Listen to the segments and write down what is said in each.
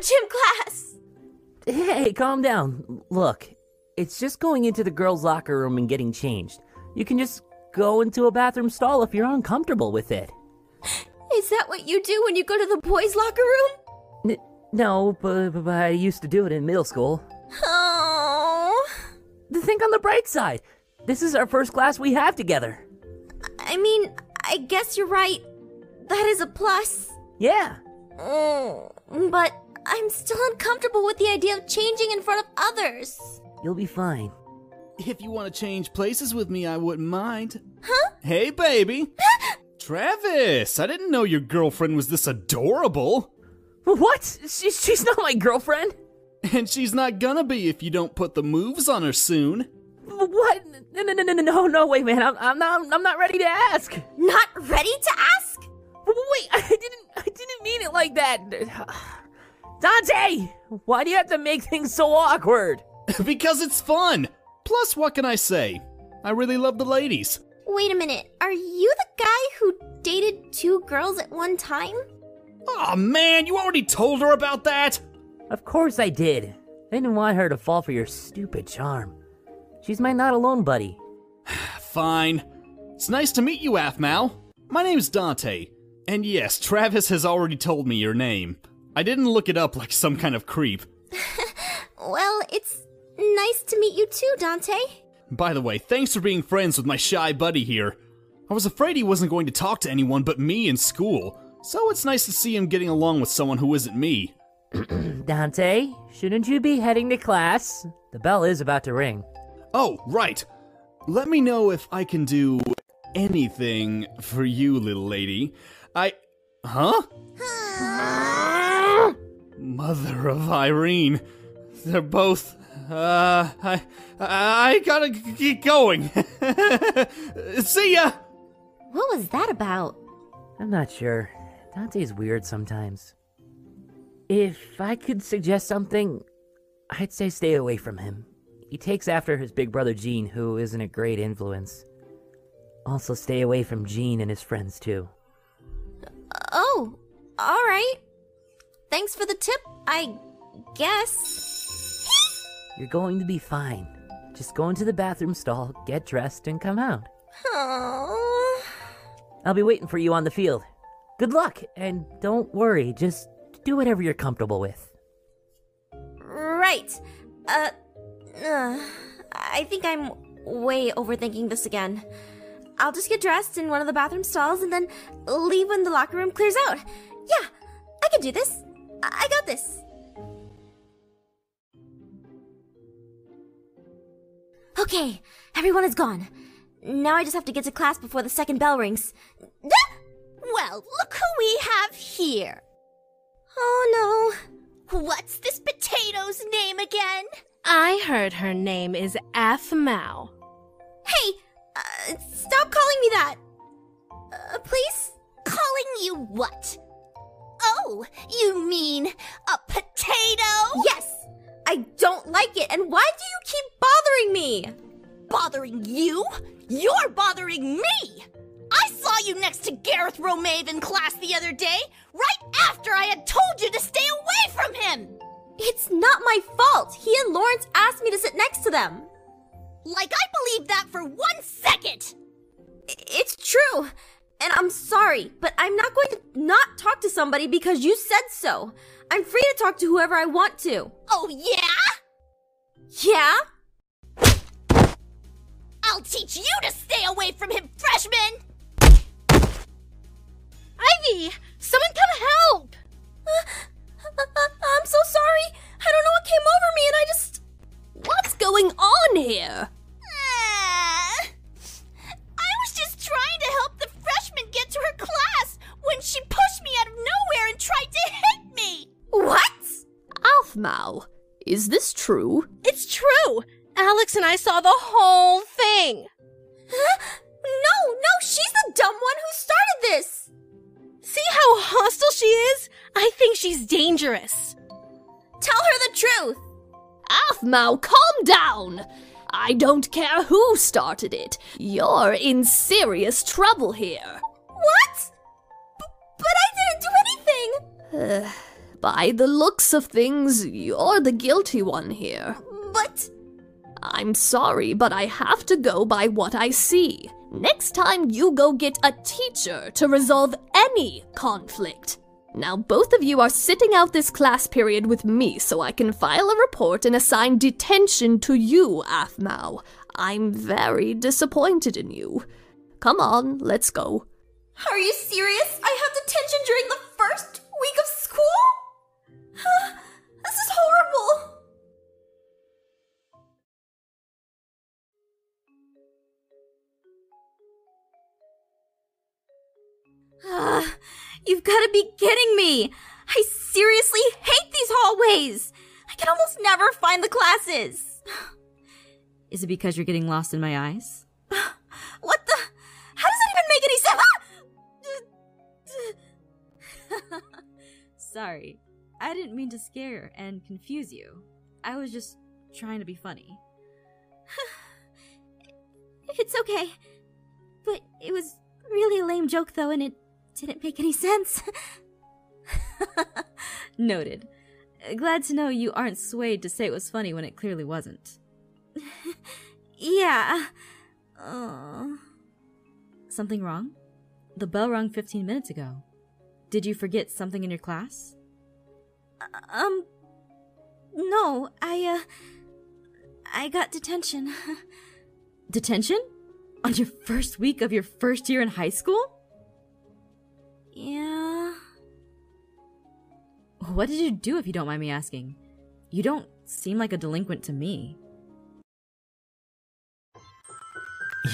I don't want to go to gym class. Hey, calm down. Look, it's just going into the girls' locker room and getting changed. You can just go into a bathroom stall if you're uncomfortable with it. Is that what you do when you go to the boys' locker room? N- no, but, but I used to do it in middle school. Oh. Think on the bright side. This is our first class we have together. I mean, I guess you're right. That is a plus. Yeah. Oh, but I'm still uncomfortable with the idea of changing in front of others. You'll be fine. If you want to change places with me, I wouldn't mind. Huh? Hey, baby. Travis, I didn't know your girlfriend was this adorable. What? She, she's not my girlfriend. And she's not gonna be if you don't put the moves on her soon. What? No, no, no, no, no, no, wait, man. I'm, I'm not, I'm not ready to ask. Not ready to ask? Wait, I didn't, I didn't mean it like that. Dante, why do you have to make things so awkward? because it's fun. Plus, what can I say? I really love the ladies. Wait a minute. Are you the guy who dated two girls at one time? Oh man, you already told her about that? Of course I did. I didn't want her to fall for your stupid charm. She's my not alone buddy. Fine. It's nice to meet you, Aphmau. My name's Dante. And yes, Travis has already told me your name. I didn't look it up like some kind of creep. Well, it's nice to meet you too, Dante. By the way, thanks for being friends with my shy buddy here. I was afraid he wasn't going to talk to anyone but me in school, so it's nice to see him getting along with someone who isn't me. Dante, shouldn't you be heading to class? The bell is about to ring. Oh, right. Let me know if I can do anything for you, little lady. I. Huh? Mother of Irene. They're both. Uh, I. I gotta keep going. See ya! What was that about? I'm not sure. Dante's weird sometimes. If I could suggest something, I'd say stay away from him. He takes after his big brother Gene, who isn't a great influence. Also, stay away from Gene and his friends, too. Oh, alright. Thanks for the tip, I guess. You're going to be fine. Just go into the bathroom stall, get dressed, and come out. Aww. I'll be waiting for you on the field. Good luck, and don't worry, just do whatever you're comfortable with. Right. Uh, uh, I think I'm way overthinking this again. I'll just get dressed in one of the bathroom stalls and then leave when the locker room clears out. Yeah, I can do this. I, I got this. Okay, everyone is gone. Now I just have to get to class before the second bell rings. Well, look who we have here. Oh no. What's this potato's name again? I heard her name is Aphmau. Hey, uh, stop calling me that. Uh, please? Calling you what? Oh, you mean a potato? Yes! I don't like it, and why do you keep bothering me? Bothering you? You're bothering me! I saw you next to Garroth Ro'Meave in class the other day, right after I had told you to stay away from him! It's not my fault. He and Laurance asked me to sit next to them. Like I believe that for one second! It's true. And I'm sorry, but I'm not going to not talk to somebody because you said so. I'm free to talk to whoever I want to. Oh, yeah? Yeah? I'll teach you to stay away from him, freshman! Ivy! Someone come help! I'm so sorry. I don't know what came over me and I just. What's going on here? Ah. I was just trying to help get to her class when she pushed me out of nowhere and tried to hit me! Aphmau, is this true? It's true! Alex and I saw the whole thing! Huh? No, no, she's the dumb one who started this! See how hostile she is? I think she's dangerous. Tell her the truth! Aphmau, calm down! I don't care who started it. You're in serious trouble here. What? B- but I didn't do anything! Uh, by the looks of things, you're the guilty one here. But. I'm sorry, but I have to go by what I see. Next time, you go get a teacher to resolve any conflict. Now, both of you are sitting out this class period with me so I can file a report and assign detention to you, Aphmau. I'm very disappointed in you. Come on, let's go. Are you serious? I have detention during the first week of school? this is horrible! Uh, you've got to be kidding me! I seriously hate these hallways! I can almost never find the classes! Is it because you're getting lost in my eyes? What the? How does that even make any sense? Sorry. I didn't mean to scare and confuse you. I was just trying to be funny. it's okay. But it was really a lame joke, though, and it didn't make any sense. Noted. Glad to know you aren't swayed to say it was funny when it clearly wasn't. yeah. Uh... Something wrong? The bell rung 15 minutes ago. Did you forget something in your class? Um. No, I, uh. I got detention. detention? On your first week of your first year in high school? Yeah. What did you do, if you don't mind me asking? You don't seem like a delinquent to me.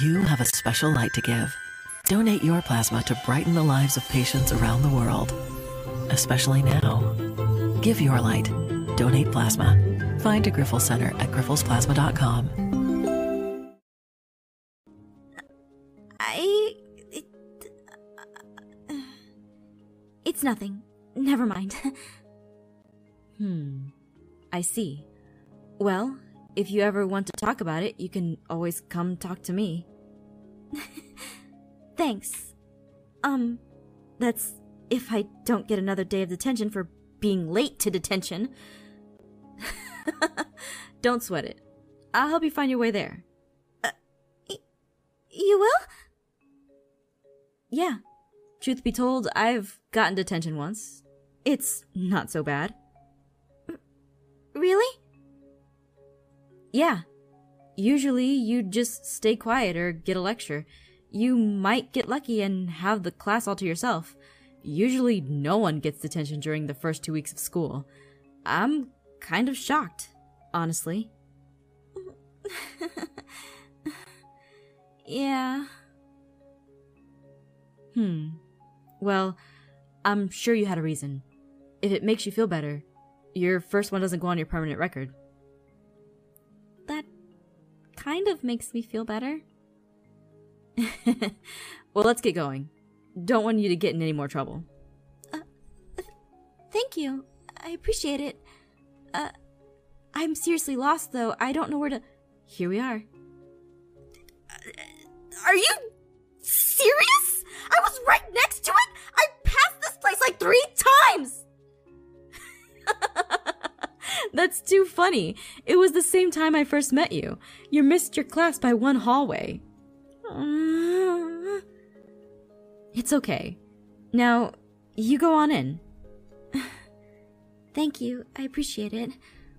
You have a special light to give. Donate your plasma to brighten the lives of patients around the world. Especially now. Give your light. Donate plasma. Find a Grifols Center at grifolsplasma.com. I. It, uh, it's nothing. Never mind. hmm. I see. Well, if you ever want to talk about it, you can always come talk to me. Thanks. Um, that's if I don't get another day of detention for being late to detention. don't sweat it. I'll help you find your way there. Uh, y- you will? Yeah. Truth be told, I've gotten detention once. It's not so bad. R- really? Yeah. Usually you just stay quiet or get a lecture. You might get lucky and have the class all to yourself. Usually no one gets detention during the first two weeks of school. I'm kind of shocked, honestly. yeah. Hmm. Well, I'm sure you had a reason. If it makes you feel better, your first one doesn't go on your permanent record. That kind of makes me feel better. well, let's get going. Don't want you to get in any more trouble. Uh, th- thank you. I appreciate it. Uh, I'm seriously lost, though. I don't know where to. Here we are. Are you serious? I was right next to it. I passed this place like three times. That's too funny. It was the same time I first met you. You missed your class by one hallway. It's okay. Now, you go on in. Thank you. I appreciate it.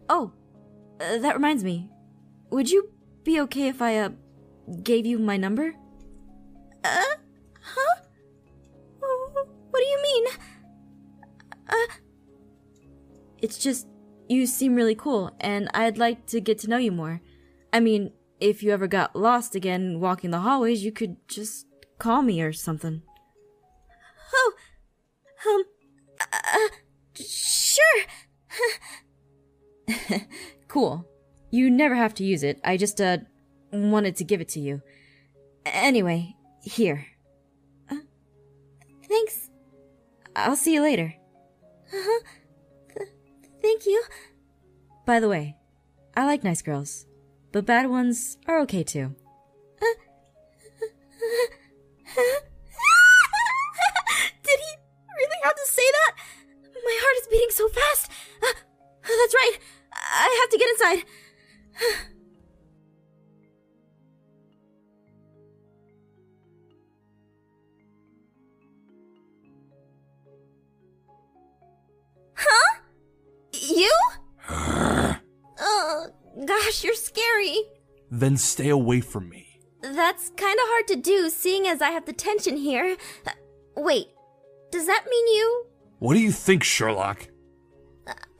Oh, uh, that reminds me. Would you be okay if I, uh, gave you my number? Uh, huh? What do you mean? Uh, it's just, you seem really cool, and I'd like to get to know you more. I mean, if you ever got lost again walking the hallways, you could just call me or something. Oh, um, uh, sure. cool. You never have to use it. I just, uh, wanted to give it to you. Anyway, here. Uh, thanks. I'll see you later. Uh huh. Th- thank you. By the way, I like nice girls, but bad ones are okay too. Did he really have to say that? My heart is beating so fast. Uh, that's right. I have to get inside. Gosh, you're scary. Then stay away from me. That's kind of hard to do, seeing as I have the tension here. Uh, wait, does that mean you? What do you think, Sherlock?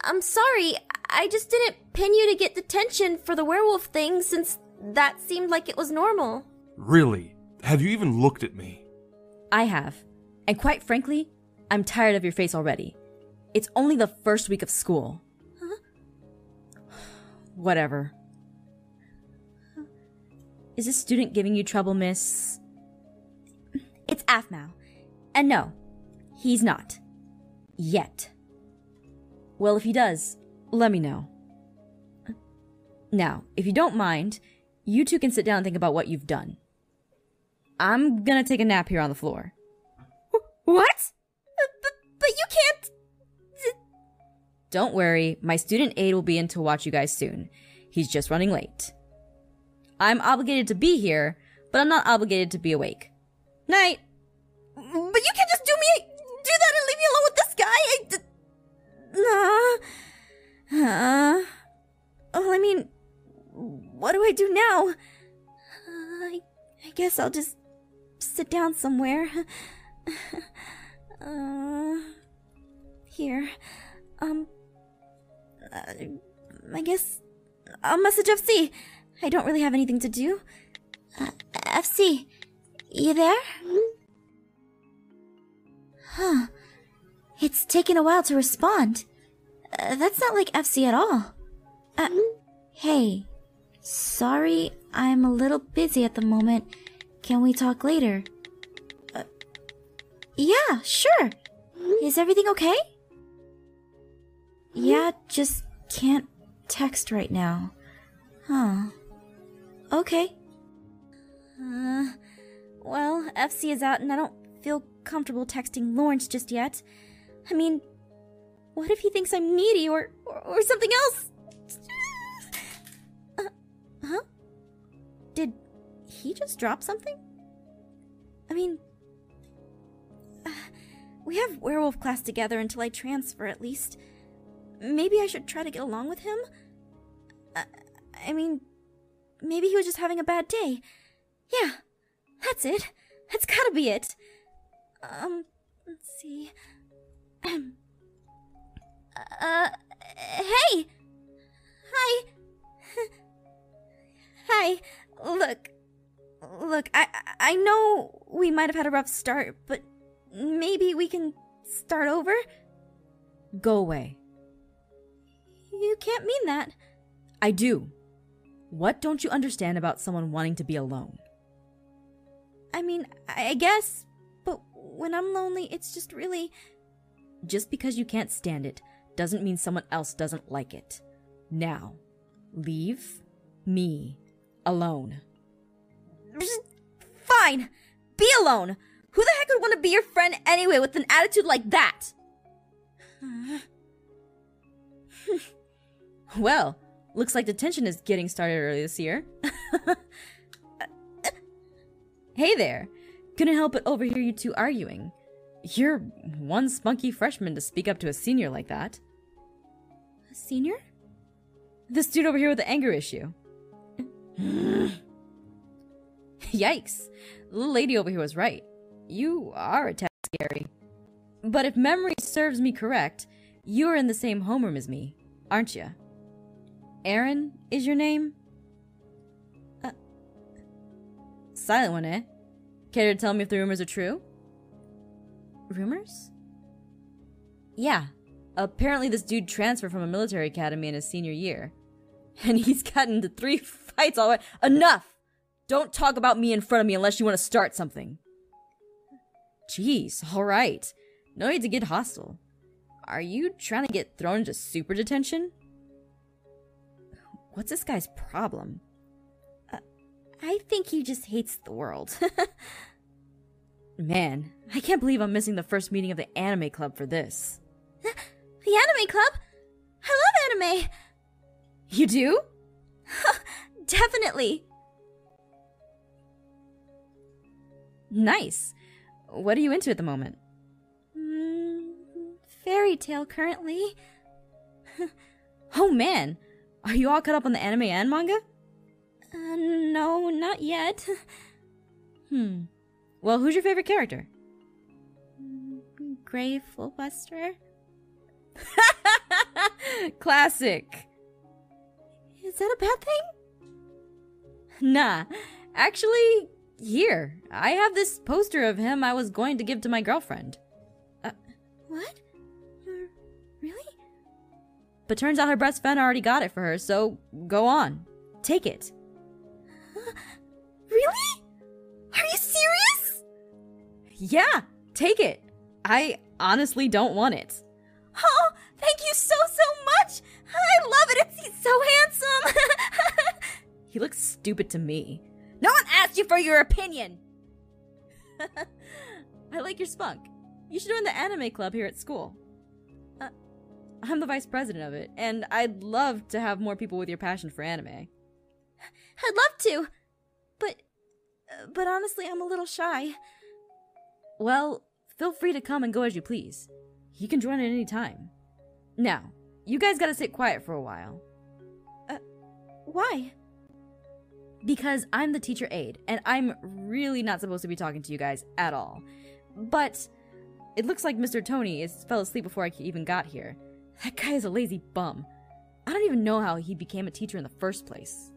I'm sorry, I just didn't pin you to get detention for the werewolf thing since that seemed like it was normal. Really? Have you even looked at me? I have. And quite frankly, I'm tired of your face already. It's only the first week of school. Whatever. Is this student giving you trouble, miss? It's Aphmau. And no, he's not. Yet. Well, if he does, let me know. Now, if you don't mind, you two can sit down and think about what you've done. I'm gonna take a nap here on the floor. What? Uh, but, but you can't. Don't worry, my student aide will be in to watch you guys soon. He's just running late. I'm obligated to be here, but I'm not obligated to be awake. Night! But you can't just do me do that and leave me alone with this guy. I, d- uh, uh, well, I mean, what do I do now? Uh, I, I guess I'll just sit down somewhere. uh, here. Um, uh, I guess I'll message FC. I don't really have anything to do. Uh, FC, you there? Huh. It's taken a while to respond. Uh, that's not like FC at all. Uh, hey. Sorry, I'm a little busy at the moment. Can we talk later? Uh, yeah, sure. Is everything okay? Yeah, just can't text right now. Huh. Okay. Uh, well, FC is out and I don't feel comfortable texting Laurance just yet. I mean, what if he thinks I'm needy or, or, or something else? Uh, huh? Did he just drop something? I mean, uh, we have werewolf class together until I transfer at least. Maybe I should try to get along with him? Uh, I mean, maybe he was just having a bad day. Yeah, that's it. That's gotta be it. Um, let's see. uh, hey! Hi! Hi. Look. Look, I I know we might have had a rough start, but maybe we can start over? Go away. You can't mean that. I do. What don't you understand about someone wanting to be alone? I mean, I guess, but when I'm lonely, it's just really. Just because you can't stand it doesn't mean someone else doesn't like it. Now, leave me alone. Fine! Be alone! Who the heck would want to be your friend anyway with an attitude like that? well, looks like detention is getting started early this year. hey there! Couldn't help but overhear you two arguing. You're one spunky freshman to speak up to a senior like that. A senior? This dude over here with the anger issue. Yikes. The little lady over here was right. You are a tad scary. But if memory serves me correct, you're in the same homeroom as me, aren't you? Aaron is your name? Uh, silent one, eh? Care to tell me if the rumors are true? Rumors? Yeah. Apparently, this dude transferred from a military academy in his senior year. And he's gotten into three fights already. Enough! Don't talk about me in front of me unless you want to start something. Jeez, alright. No need to get hostile. Are you trying to get thrown into super detention? What's this guy's problem? Uh, I think he just hates the world. Man, I can't believe I'm missing the first meeting of the anime club for this. The anime club? I love anime! You do? Definitely. Nice. What are you into at the moment? Mm, Fairy Tail currently. oh man, are you all caught up on the anime and manga? Uh, no, not yet. hmm. Well, who's your favorite character? Gray Fullbuster. Classic. Is that a bad thing? Nah. Actually, here. I have this poster of him I was going to give to my girlfriend. Uh, what? But turns out her best friend already got it for her, so go on. Take it. Really? Are you serious? Yeah, take it. I honestly don't want it. Oh, thank you so, so much! I love it! It's, he's so handsome! he looks stupid to me. No one asked you for your opinion! I like your spunk. You should join the anime club here at school. I'm the vice president of it, and I'd love to have more people with your passion for anime. I'd love to, but. Uh, but honestly, I'm a little shy. Well, feel free to come and go as you please. You can join at any time. Now, you guys gotta sit quiet for a while. Uh, why? Because I'm the teacher aide, and I'm really not supposed to be talking to you guys at all. But it looks like Mr. Tony is fell asleep before I even got here. That guy is a lazy bum. I don't even know how he became a teacher in the first place.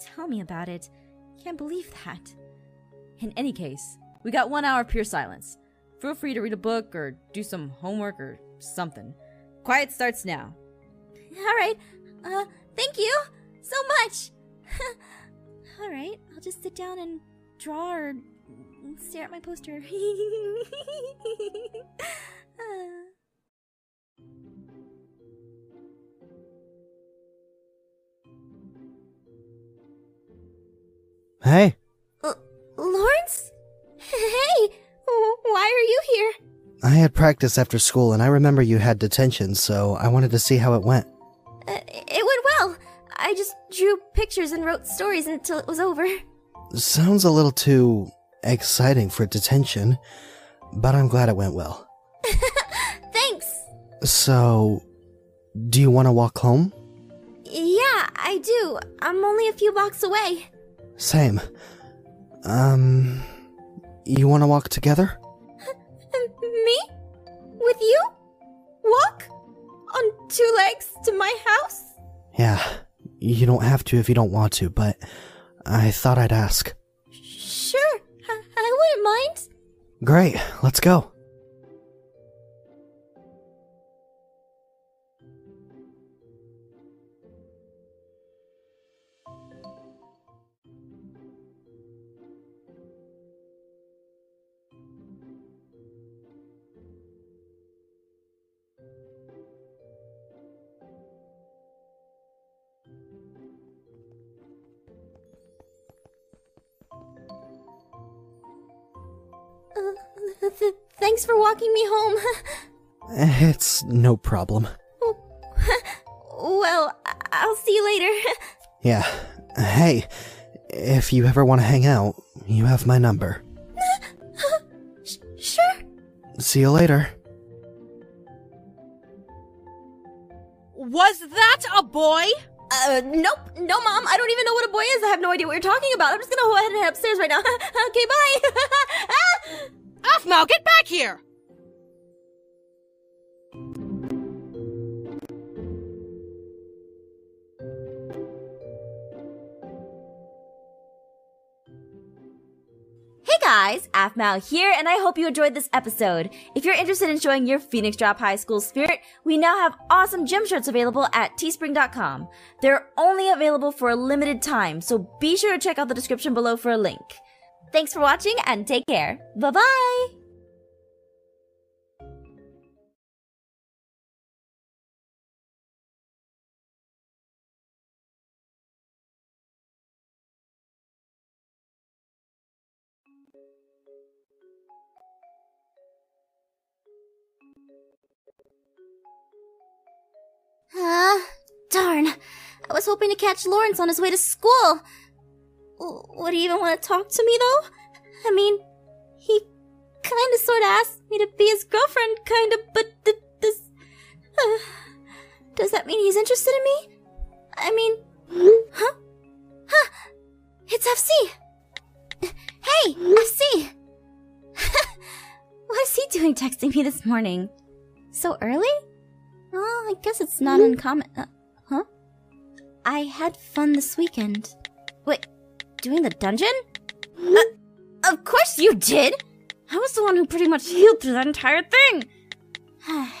Tell me about it. Can't believe that. In any case, we got one hour of pure silence. Feel free to read a book or do some homework or something. Quiet starts now. All right. Uh, thank you so much. All right, I'll just sit down and draw or stare at my poster. Hey. Uh, Laurance? Hey, why are you here? I had practice after school and I remember you had detention, so I wanted to see how it went. Uh, it went well. I just drew pictures and wrote stories until it was over. Sounds a little too exciting for detention, but I'm glad it went well. Thanks. So, do you want to walk home? Yeah, I do. I'm only a few blocks away. Same. Um, you want to walk together? Me? With you? Walk? On two legs to my house? Yeah, you don't have to if you don't want to, but I thought I'd ask. Sure, I, I wouldn't mind. Great, let's go. Th- thanks for walking me home. It's no problem. well, I- I'll see you later. Yeah. Hey, if you ever want to hang out, you have my number. Sh- sure. See you later. Was that a boy? Uh, nope. No, Mom. I don't even know what a boy is. I have no idea what you're talking about. I'm just gonna go ahead and head upstairs right now. okay, bye. Aphmau, get back here! hey, guys, Aphmau here, and I hope you enjoyed this episode. If you're interested in showing your Phoenix Drop High School spirit, we now have awesome gym shirts available at teespring.com. They're only available for a limited time, so be sure to check out the description below for a link. Thanks for watching and take care. Bye bye! Ah, darn. I was hoping to catch Laurance on his way to school. Would he even want to talk to me, though? I mean, he kinda sorta asked me to be his girlfriend, kinda, but th- this. Uh, does that mean he's interested in me? I mean, huh? Huh? It's FC! Hey, FC! what is he doing texting me this morning? So early? Oh, I guess it's not uncommon. Uh, huh? I had fun this weekend. Wait, doing the dungeon? Uh, of course you did! I was the one who pretty much healed through that entire thing! I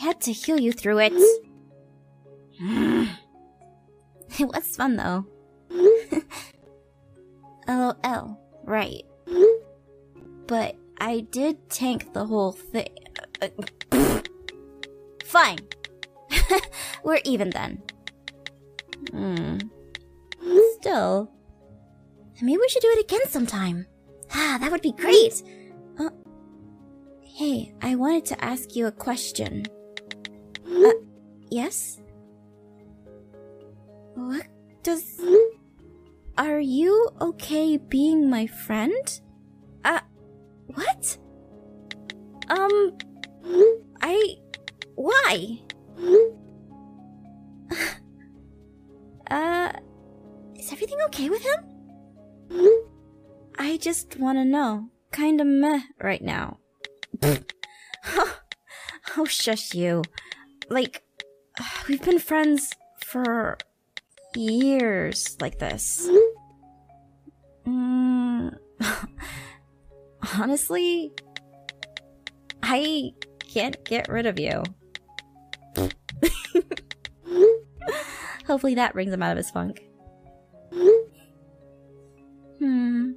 had to heal you through it. it was fun though. LOL, right. But I did tank the whole thing. Fine. We're even then. Hmm. Still. Maybe we should do it again sometime. Ah, that would be great. Uh, hey, I wanted to ask you a question. Uh, yes? What does. Are you okay being my friend? Uh, what? Um, I. Why? uh, is everything okay with him? I just want to know. Kinda meh right now. oh, shush you. Like, we've been friends for years like this. Mm, honestly, I can't get rid of you. Hopefully that brings him out of his funk. Hmm.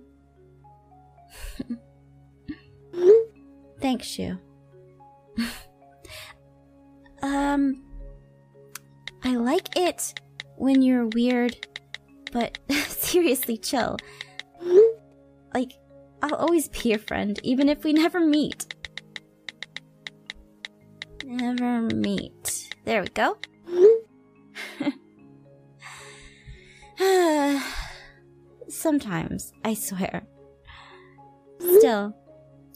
Thanks, Shu. um, I like it when you're weird, but seriously chill. Like, I'll always be your friend, even if we never meet. Never meet. There we go. Sometimes, I swear. Hmm? Still.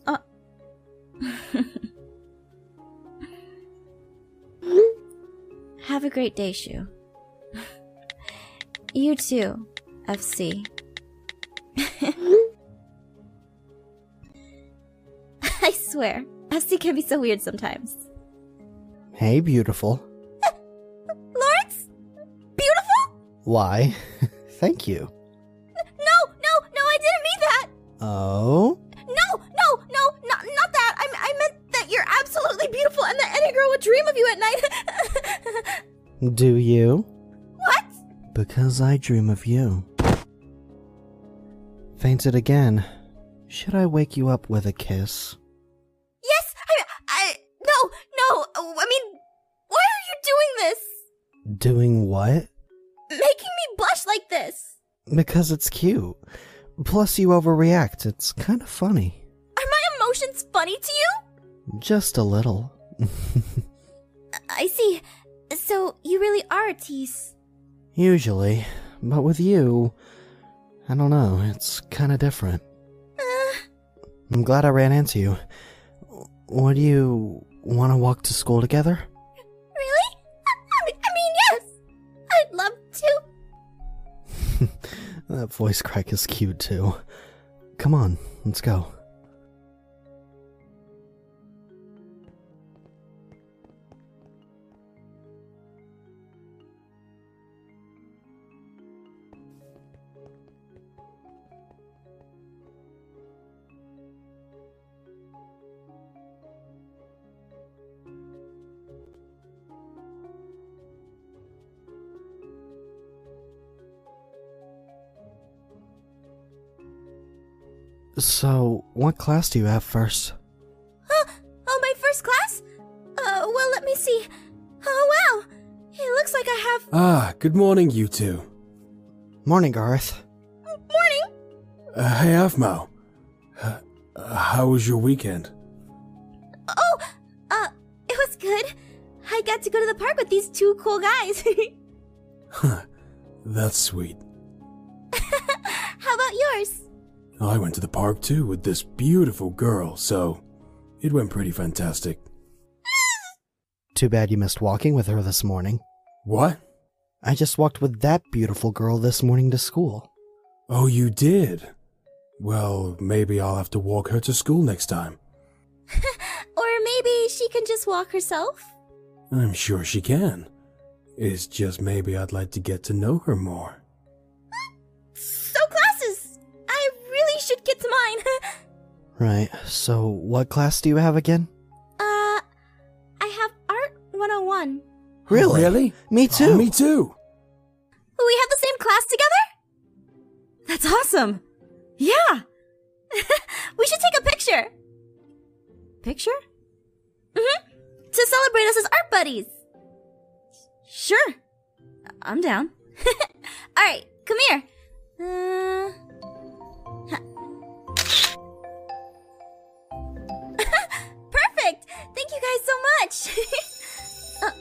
Oh. Hmm? Have a great day, Shu. You too, FC. Hmm? I swear, FC can be so weird sometimes. Hey, beautiful. Laurance? Beautiful? Why? Thank you. Oh? No, no, no, not, not that! I, I meant that you're absolutely beautiful and that any girl would dream of you at night! Do you? what? Because I dream of you. Fainted again. Should I wake you up with a kiss? Yes, I, I, no, no, I mean, why are you doing this? Doing what? Making me blush like this? Because it's cute. Plus, you overreact. It's kind of funny. Are my emotions funny to you? Just a little. I see. So, you really are a tease. Usually. But with you, I don't know. It's kind of different. Uh, I'm glad I ran into you. Would you want to walk to school together? That voice crack is cute too. Come on, let's go. So, what class do you have first? Huh? Oh, my first class? Uh, well, let me see. Oh, wow! It looks like I have. Ah, good morning, you two. Morning, Garroth. Morning! Uh, hey, Aphmau. Uh, uh, how was your weekend? Oh, uh, it was good. I got to go to the park with these two cool guys. Huh, that's sweet. How about yours? I went to the park too with this beautiful girl, so it went pretty fantastic. Too bad you missed walking with her this morning. What? I just walked with that beautiful girl this morning to school. Oh, you did? Well, maybe I'll have to walk her to school next time. Or maybe she can just walk herself? I'm sure she can. It's just maybe I'd like to get to know her more. Should get to mine. Right, so what class do you have again? uh, I have Art 101. Really? Really? Me too. Oh, me too. We have the same class together? That's awesome! Yeah! we should take a picture. Picture? Mm-hmm. To celebrate us as art buddies. Sure. I'm down. All right, come here. Uh... Perfect. Thank you guys so much. uh,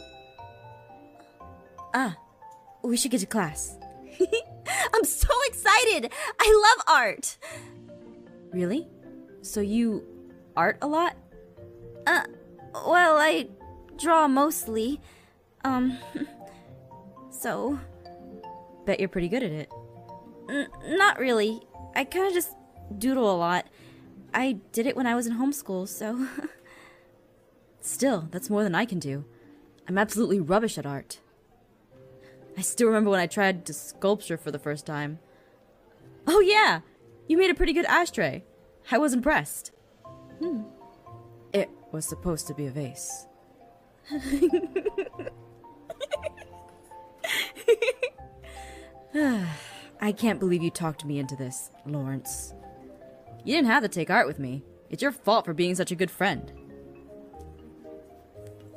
Ah, we should get to class. I'm so excited. I love art. Really? So you art a lot? Uh, well, I draw mostly. Um, so. Bet you're pretty good at it. N- not really. I kind of just doodle a lot. I did it when I was in homeschool, so. Still, that's more than I can do. I'm absolutely rubbish at art. I still remember when I tried to sculpture for the first time. Oh, yeah! You made a pretty good ashtray. I was impressed. Hmm. It was supposed to be a vase. I can't believe you talked me into this, Laurance. You didn't have to take art with me. It's your fault for being such a good friend.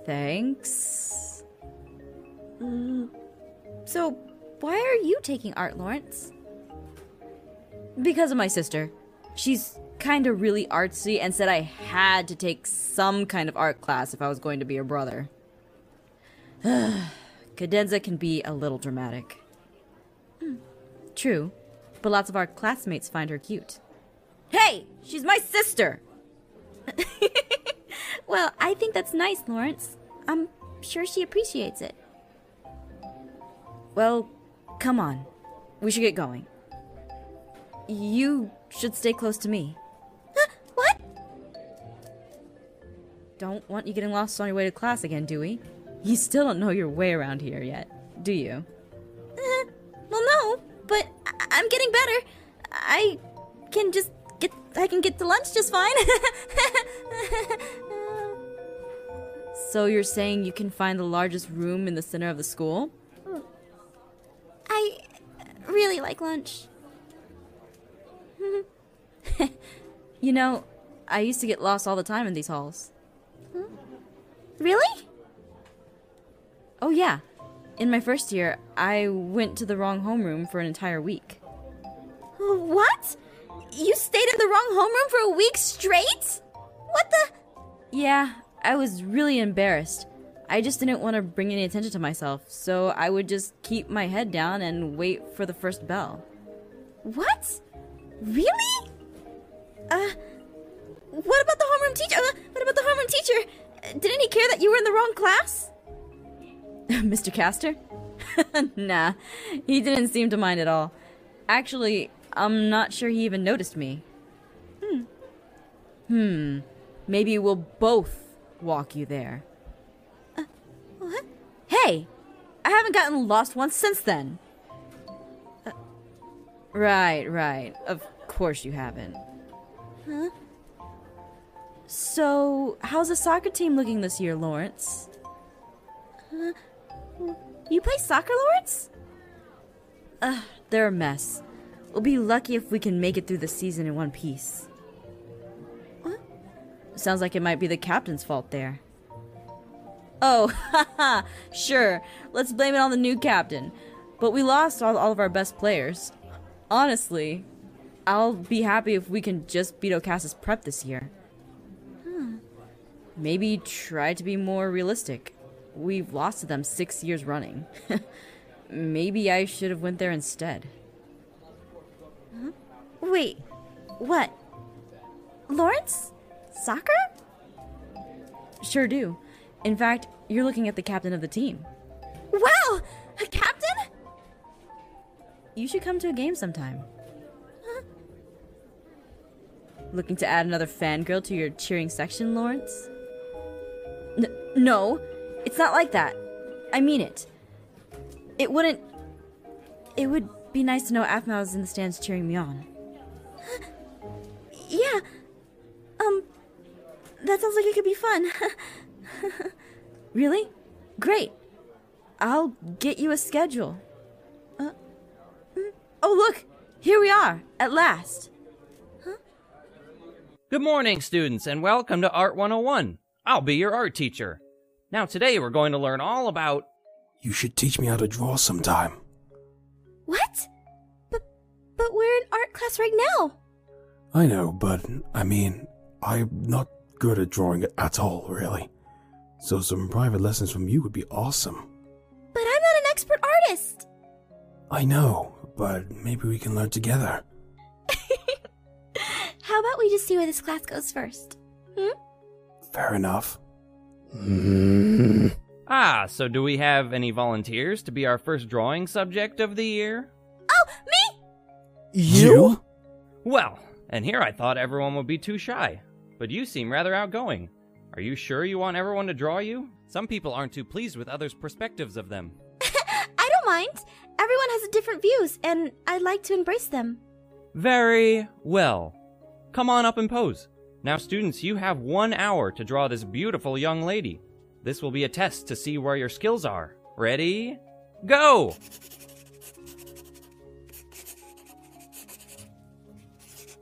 Thanks. Mm, so, why are you taking art, Laurance? Because of my sister. She's kind of really artsy and said I had to take some kind of art class if I was going to be her brother. Cadenza can be a little dramatic. Hmm, True, but lots of our classmates find her cute. Hey, she's my sister! Well, I think that's nice, Laurance. I'm sure she appreciates it. Well, come on. We should get going. You should stay close to me. what? Don't want you getting lost on your way to class again, do we? You still don't know your way around here yet, do you? Uh, well, no, but I- I'm getting better. I can just get. I can get to lunch just fine. So you're saying you can find the largest room in the center of the school? Hmm. I uh, really like lunch. You know, I used to get lost all the time in these halls. Hmm? Really? Oh, yeah. In my first year, I went to the wrong homeroom for an entire week. What? You stayed in the wrong homeroom for a week straight? What the? Yeah, I was really embarrassed. I just didn't want to bring any attention to myself, so I would just keep my head down and wait for the first bell. What? Really? Uh, what about the homeroom teacher? Uh, what about the homeroom teacher? Didn't he care that you were in the wrong class? Mr. Castor? nah, he didn't seem to mind at all. Actually, I'm not sure he even noticed me. Hmm. Hmm. Maybe we'll both walk you there. What? Hey! I haven't gotten lost once since then. Uh, right, right. Of course you haven't. Huh? So, how's the soccer team looking this year, Laurance? Uh, you play soccer, Laurance? Ugh, they're a mess. We'll be lucky if we can make it through the season in one piece. Sounds like it might be the captain's fault there. Oh, haha, sure. Let's blame it on the new captain. But we lost all, all of our best players. Honestly, I'll be happy if we can just beat Ocas's prep this year. Hmm. Maybe try to be more realistic. We've lost to them six years running. Maybe I should have went there instead. Huh? Wait, what? Laurance? Soccer? Sure do. In fact, you're looking at the captain of the team. Wow! A captain? You should come to a game sometime. Huh? Looking to add another fangirl to your cheering section, Laurance? N- no, it's not like that. I mean it. It wouldn't. It would be nice to know Aphmau is in the stands cheering me on. yeah. That sounds like it could be fun. really? Great. I'll get you a schedule. Uh, mm, oh, look! Here we are, at last. Huh? Good morning, students, and welcome to Art 101. I'll be your art teacher. Now, today we're going to learn all about. You should teach me how to draw sometime. What? But, but we're in art class right now. I know, but I mean, I'm not good at drawing at all, really. So some private lessons from you would be awesome. But I'm not an expert artist. I know, but maybe we can learn together. How about we just see where this class goes first? Hmm? Fair enough. Ah, so do we have any volunteers to be our first drawing subject of the year? Oh, me! You? Well, and here I thought everyone would be too shy, but you seem rather outgoing. Are you sure you want everyone to draw you? Some people aren't too pleased with others' perspectives of them. I don't mind. Everyone has different views, and I like to embrace them. Very well. Come on up and pose. Now, students, you have one hour to draw this beautiful young lady. This will be a test to see where your skills are. Ready? Go!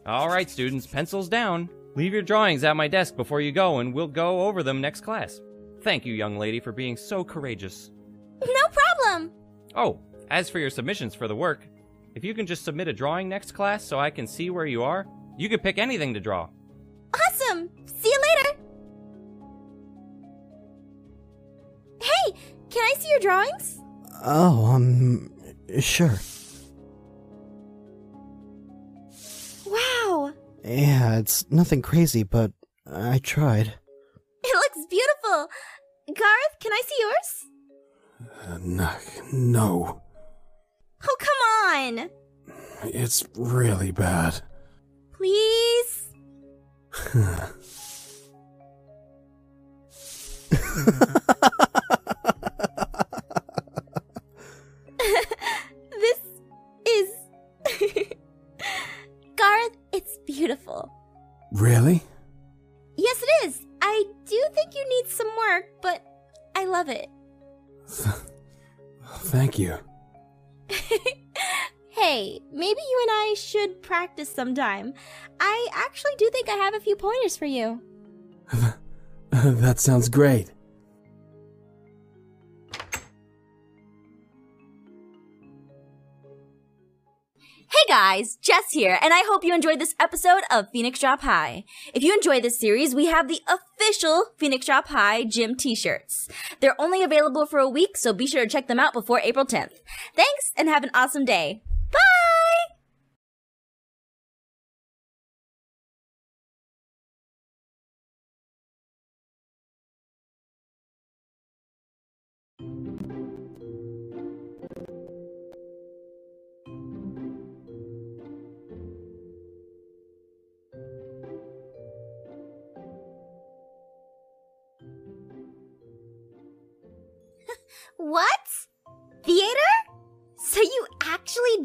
All right, students, pencils down. Leave your drawings at my desk before you go, and we'll go over them next class. Thank you, young lady, for being so courageous. No problem. Oh, as for your submissions for the work, if you can just submit a drawing next class so I can see where you are, you can pick anything to draw. Awesome! See you later! Hey, can I see your drawings? Oh, um, sure. Yeah, it's nothing crazy, but I tried. it looks beautiful. Garroth, can I see yours? Uh, no, no, Oh, come on! it's really bad. Please? Really? Yes, it is. I do think you need some work, but I love it. Thank you. hey, maybe you and I should practice sometime. I actually do think I have a few pointers for you. that sounds great. Hey guys, Jess here, and I hope you enjoyed this episode of Phoenix Drop High. If you enjoyed this series, we have the official Phoenix Drop High gym t-shirts. They're only available for a week, so be sure to check them out before April 10th. Thanks, and have an awesome day.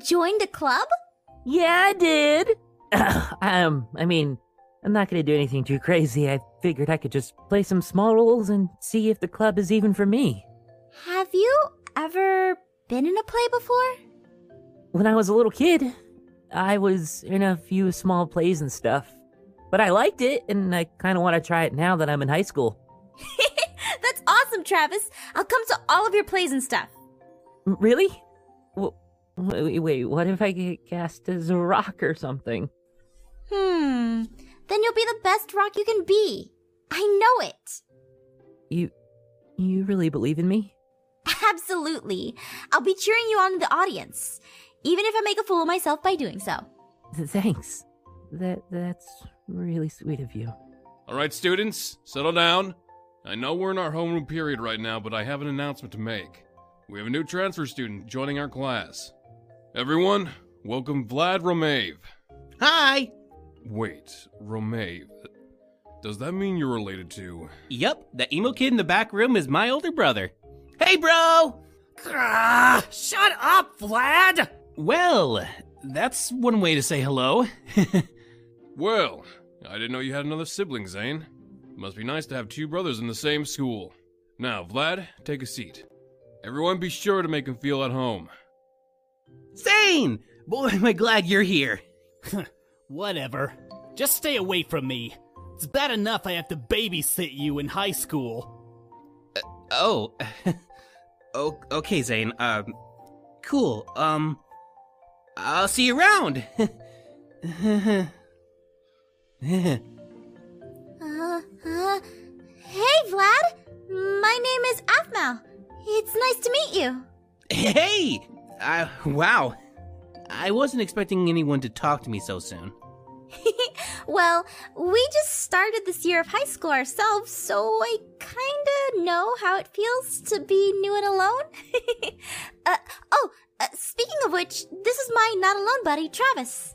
Joined a club? Yeah, I did. um, I mean, I'm not gonna do anything too crazy. I figured I could just play some small roles and see if the club is even for me. Have you ever been in a play before? When I was a little kid, I was in a few small plays and stuff, but I liked it, and I kind of want to try it now that I'm in high school. That's awesome, Travis. I'll come to all of your plays and stuff. Really? Wait, wait, what if I get cast as a rock or something? Hmm. Then you'll be the best rock you can be. I know it. You, you really believe in me? Absolutely. I'll be cheering you on in the audience, even if I make a fool of myself by doing so. Thanks. That that's really sweet of you. All right, students, settle down. I know we're in our homeroom period right now, but I have an announcement to make. We have a new transfer student joining our class. Everyone, welcome Vlad Ro'Meave. Hi! Wait, Ro'Meave. Does that mean you're related to. Yup, the emo kid in the back room is my older brother. Hey, bro! Ah, shut up, Vlad! Well, that's one way to say hello. Well, I didn't know you had another sibling, Zane. Must be nice to have two brothers in the same school. Now, Vlad, take a seat. Everyone be sure to make him feel at home. Zane! Boy, am I glad you're here. Whatever. Just stay away from me. It's bad enough I have to babysit you in high school. Oh. oh okay, Zane. Um, cool. Um, I'll see you around. Uh, uh, hey, Vlad. My name is Aphmau. It's nice to meet you. hey! Uh, wow. I wasn't expecting anyone to talk to me so soon. Well, we just started this year of high school ourselves, so I kinda know how it feels to be new and alone. uh, oh, uh, speaking of which, this is my not alone buddy, Travis.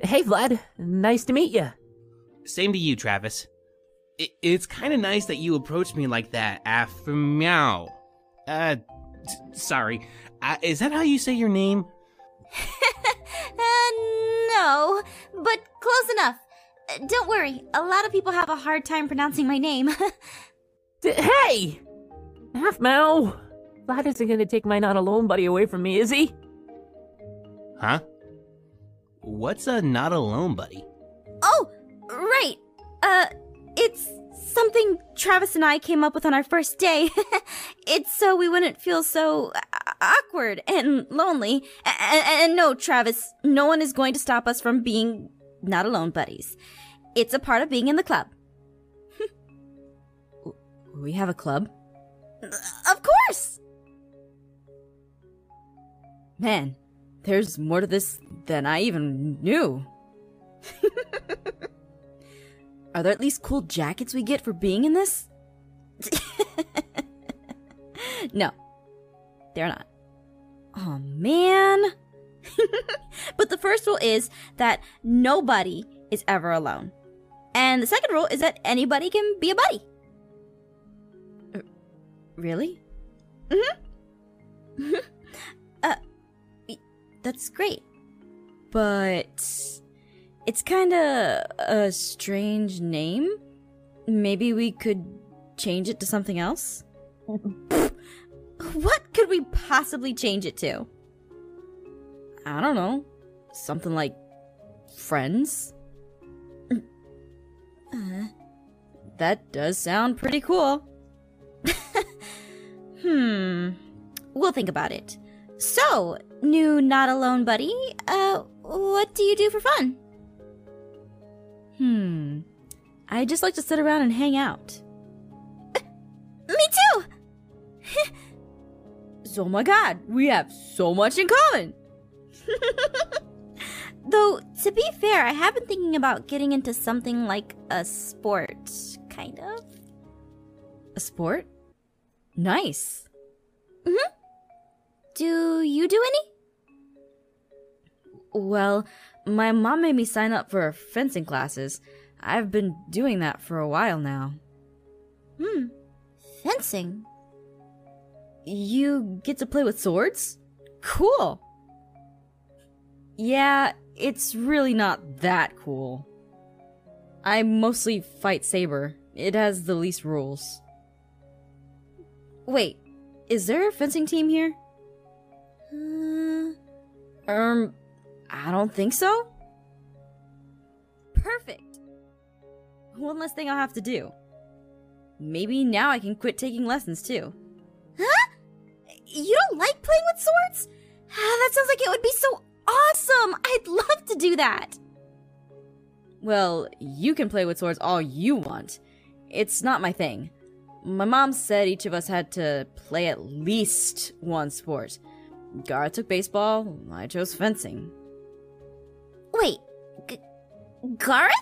Hey, Vlad. Nice to meet you. Same to you, Travis. I- it's kind of nice that you approached me like that after meow. Uh, t- sorry. Uh, is that how you say your name? Uh, no, but close enough. Uh, Don't worry, a lot of people have a hard time pronouncing my name. D- hey! Half Mal! Vlad isn't gonna take my not alone buddy away from me, is he? Huh? What's a not alone buddy? oh, right. Uh, it's something Travis and I came up with on our first day. it's so we wouldn't feel so uh, awkward and lonely. And, and no, Travis, no one is going to stop us from being not alone buddies. It's a part of being in the club. We have a club? Of course! Man, there's more to this than I even knew. Are there at least cool jackets we get for being in this? no, they're not. Oh man. but the first rule is that nobody is ever alone. And the second rule is that anybody can be a buddy. Really? Mm-hmm. uh, that's great. But it's kind of a strange name. Maybe we could change it to something else? What could we possibly change it to? I don't know. Something like friends? Uh, That does sound pretty cool. hmm. We'll think about it. So, new not alone buddy, uh, what do you do for fun? Hmm. I just like to sit around and hang out. Me too! So, oh my god, we have so much in common! Though, to be fair, I have been thinking about getting into something like a sport, kind of. A sport? Nice. Mm-hmm. Do you do any? Well, my mom made me sign up for fencing classes. I've been doing that for a while now. Hmm. Fencing? You get to play with swords? Cool. Yeah, it's really not that cool. I mostly fight saber. It has the least rules. Wait, is there a fencing team here? Uh, Um, I don't think so. perfect. One less thing I'll have to do. Maybe now I can quit taking lessons too. Huh? You don't like playing with swords? Ah, that sounds like it would be so awesome! I'd love to do that! Well, you can play with swords all you want. It's not my thing. My mom said each of us had to play at least one sport. Garroth took baseball, I chose fencing. Wait, G- Garroth?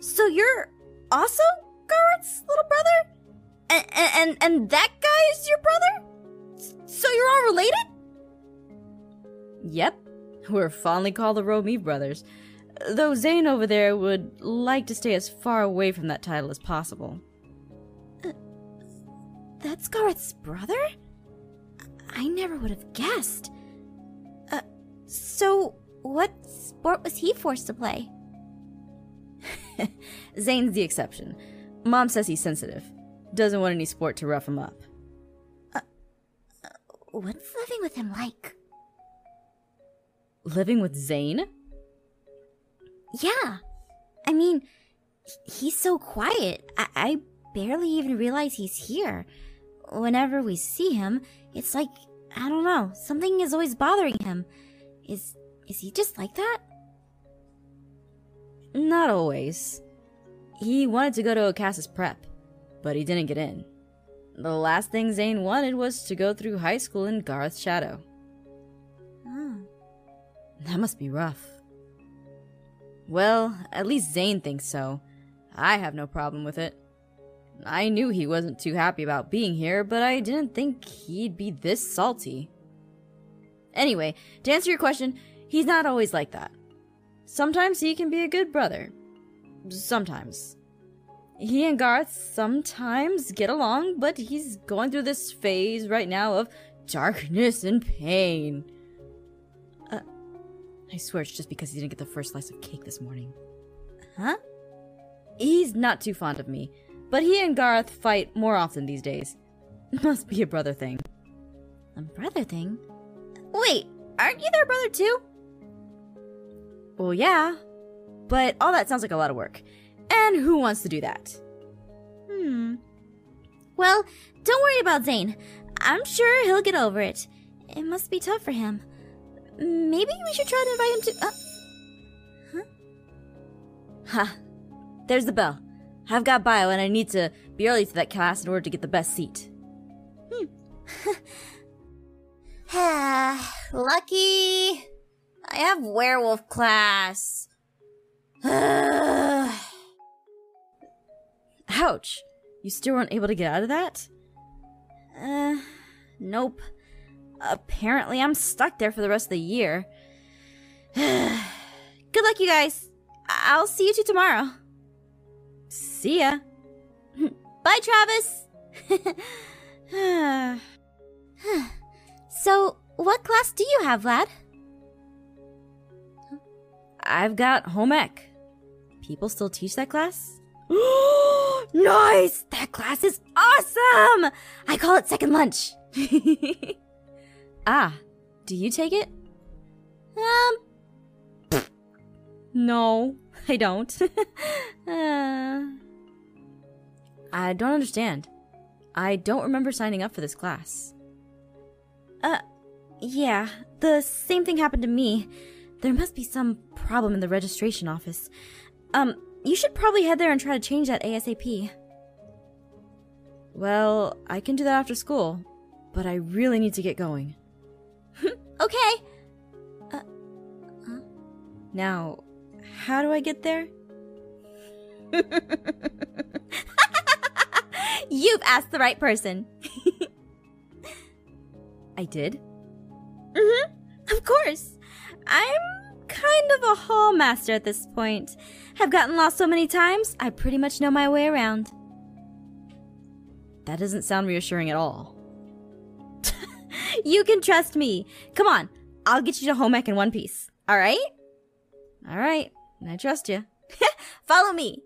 So you're also Garroth's little brother? And, and, and that guy is your brother? So you're all related? Yep, we're fondly called the Ro'Meave brothers. Though Zane over there would like to stay as far away from that title as possible. That's Garroth's brother? I never would have guessed. Uh, so what sport was he forced to play? Zane's the exception. Mom says he's sensitive. Doesn't want any sport to rough him up. Uh, uh, What's living with him like? Living with Zane? Yeah. I mean, he's so quiet. I, I barely even realize he's here. Whenever we see him, it's like I don't know, something is always bothering him. Is is he just like that? Not always. He wanted to go to Ocas's prep, but he didn't get in. The last thing Zane wanted was to go through high school in Garroth's shadow. Oh. That must be rough. Well, at least Zane thinks so. I have no problem with it. I knew he wasn't too happy about being here, but I didn't think he'd be this salty. Anyway, to answer your question, he's not always like that. Sometimes he can be a good brother. Sometimes. He and Garroth sometimes get along, but he's going through this phase right now of darkness and pain. Uh, I swear it's just because he didn't get the first slice of cake this morning. Huh? He's not too fond of me, but he and Garroth fight more often these days. Must be a brother thing. A brother thing? Wait, aren't you their brother too? Well, yeah, but all that sounds like a lot of work. And who wants to do that? Hmm. Well, don't worry about Zane. I'm sure he'll get over it. It must be tough for him. Maybe we should try to invite him to. Uh... Huh? Ha! There's the bell. I've got bio and I need to be early to that class in order to get the best seat. Hmm. Lucky. I have werewolf class. Ouch! You still weren't able to get out of that? Uh, nope. Apparently, I'm stuck there for the rest of the year. Good luck, you guys. I'll see you two tomorrow. See ya. Bye, Travis. so, what class do you have, Vlad? I've got home ec. People still teach that class? nice! That class is awesome! I call it second lunch. ah, do you take it? Um, no, I don't. uh, I don't understand. I don't remember signing up for this class. Uh, yeah, the same thing happened to me. There must be some problem in the registration office. Um, you should probably head there and try to change that ASAP. Well, I can do that after school, but I really need to get going. okay. Uh? Now, how do I get there? You've asked the right person. I did? Mm hmm. Of course. I'm kind of a hall master at this point. I've gotten lost so many times, I pretty much know my way around. That doesn't sound reassuring at all. you can trust me. Come on, I'll get you to home in one piece. All right? All right, I trust you. Follow me.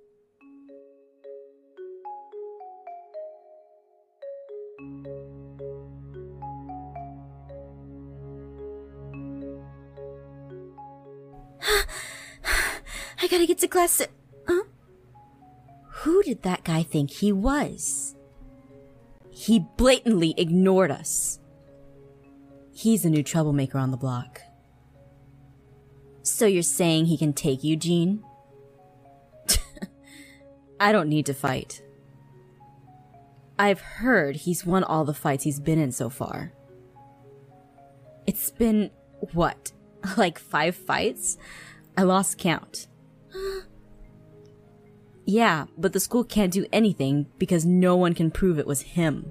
Gotta get to class. Huh? Who did that guy think he was? He blatantly ignored us. He's a new troublemaker on the block. So you're saying he can take you, Jean? I don't need to fight. I've heard he's won all the fights he's been in so far. It's been, what, like five fights? I lost count. Yeah, but the school can't do anything because no one can prove it was him.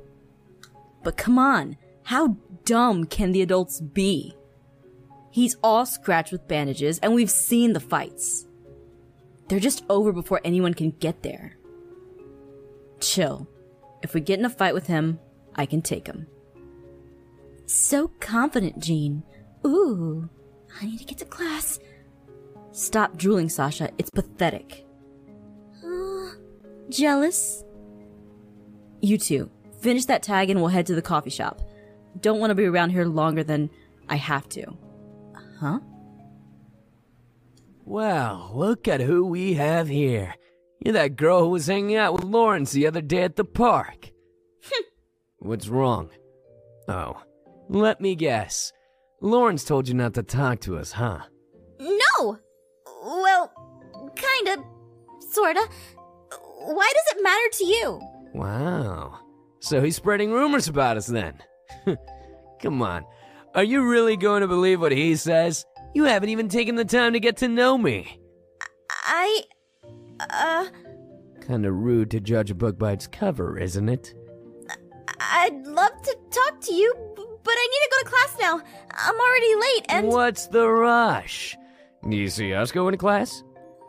But come on, how dumb can the adults be? He's all scratched with bandages, and we've seen the fights. They're just over before anyone can get there. Chill. If we get in a fight with him, I can take him. So confident, Jean. Ooh, I need to get to class. Stop drooling, Sasha. It's pathetic. Jealous? You two, finish that tag and we'll head to the coffee shop. Don't want to be around here longer than I have to. Huh? Well, look at who we have here. You're that girl who was hanging out with Laurance the other day at the park. Hmm. What's wrong? Oh, let me guess. Laurance told you not to talk to us, huh? No! Well, kinda. Sorta. Why does it matter to you? Wow. So he's spreading rumors about us then. Come on. Are you really going to believe what he says? You haven't even taken the time to get to know me. I. Uh. Kinda rude to judge a book by its cover, isn't it? I'd love to talk to you, but I need to go to class now. I'm already late and. What's the rush? Do you see us going to class?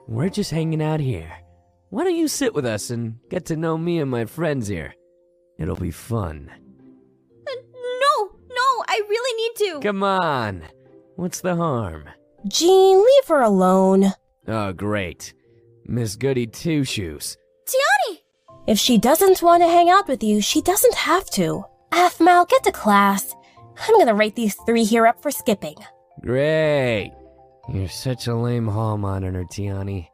We're just hanging out here. Why don't you sit with us and get to know me and my friends here? It'll be fun. Uh, no, no, I really need to. Come on. What's the harm? Jean, leave her alone. Oh, great. Miss Goody Two Shoes. Tiani! If she doesn't want to hang out with you, she doesn't have to. Aphmau, get to class. I'm gonna write these three here up for skipping. Great. You're such a lame hall monitor, Tiani.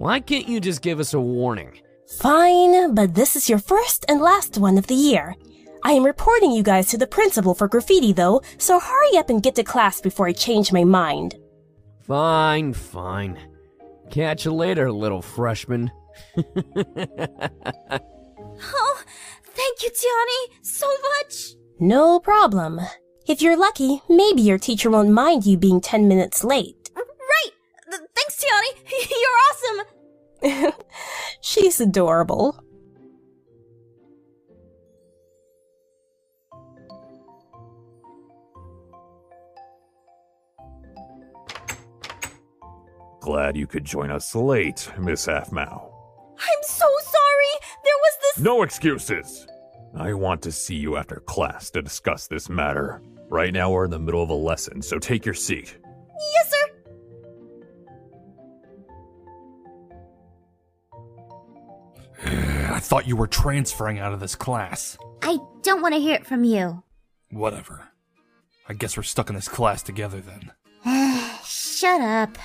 Why can't you just give us a warning? Fine, but this is your first and last one of the year. I am reporting you guys to the principal for graffiti, though, so hurry up and get to class before I change my mind. Fine, fine. Catch you later, little freshman. Oh, thank you, Tiani, so much. No problem. If you're lucky, maybe your teacher won't mind you being 10 minutes late. Right! Th- thanks, Tiani. You're awesome. She's adorable. Glad you could join us late, Miss Aphmau. I'm so sorry. There was this. No excuses! I want to see you after class to discuss this matter. Right now, we're in the middle of a lesson, so take your seat. Yes, sir. Thought you were transferring out of this class. I don't want to hear it from you. Whatever. I guess we're stuck in this class together then. Shut up.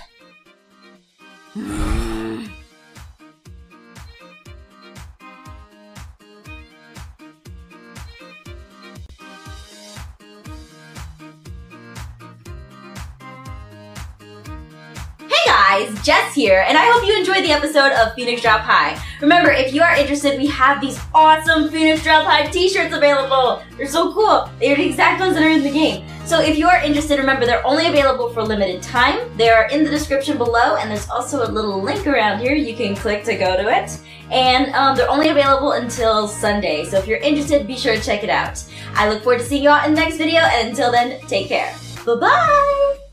Jess here, and I hope you enjoyed the episode of Phoenix Drop High. Remember, if you are interested, we have these awesome Phoenix Drop High t-shirts available. They're so cool. They're the exact ones that are in the game. So if you are interested, remember they're only available for limited time. They are in the description below, and there's also a little link around here you can click to go to it. And um, they're only available until Sunday, so if you're interested, be sure to check it out. I look forward to seeing you all in the next video, and until then, take care. Bye-bye!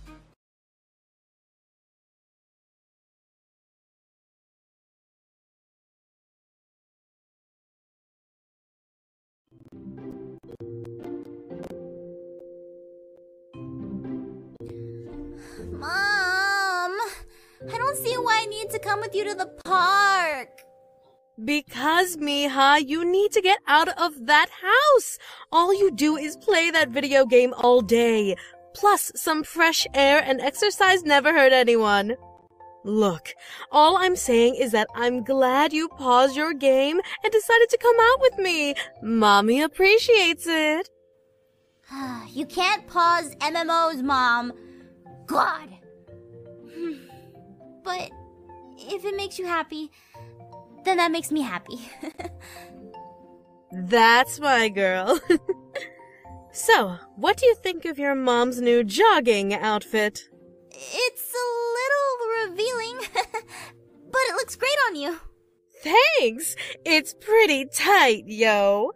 Come with you to the park. Because, Miha, you need to get out of that house. All you do is play that video game all day. Plus, some fresh air and exercise never hurt anyone. Look, all I'm saying is that I'm glad you paused your game and decided to come out with me. Mommy appreciates it. you can't pause MMOs, Mom. God. But if it makes you happy, then that makes me happy. That's my girl. so, what do you think of your mom's new jogging outfit? it's a little revealing, but it looks great on you. Thanks! It's pretty tight, yo.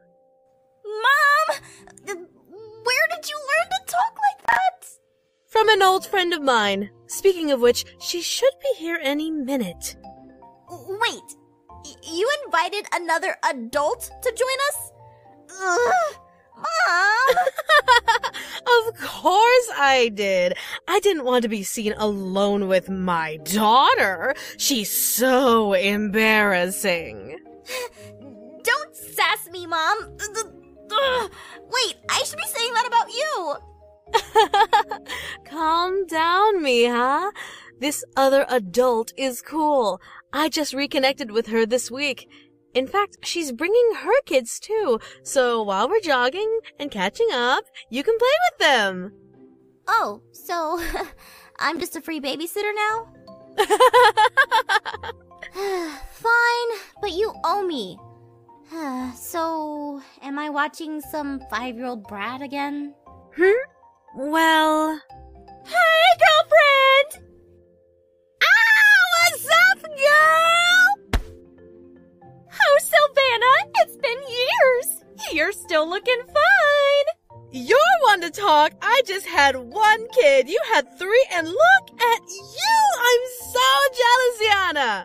Mom! Where did you learn to talk like that? From an old friend of mine. Speaking of which, she should be here any minute. Wait, you invited another adult to join us? Ugh, Mom! Of course I did. I didn't want to be seen alone with my daughter. She's so embarrassing. Don't sass me, Mom. Wait, I should be saying that about you. Calm down, Miha. This other adult is cool. I just reconnected with her this week. In fact, she's bringing her kids too. So while we're jogging and catching up, you can play with them. Oh, so I'm just a free babysitter now? Fine, but you owe me. so, am I watching some five year old Brad again? Hmm? Well. Hey, girlfriend! Ah, what's up, girl? Oh, Savannah, it's been years. You're still looking fine. You're one to talk. I just had one kid. You had three, and look at you. I'm so jealous, Yana.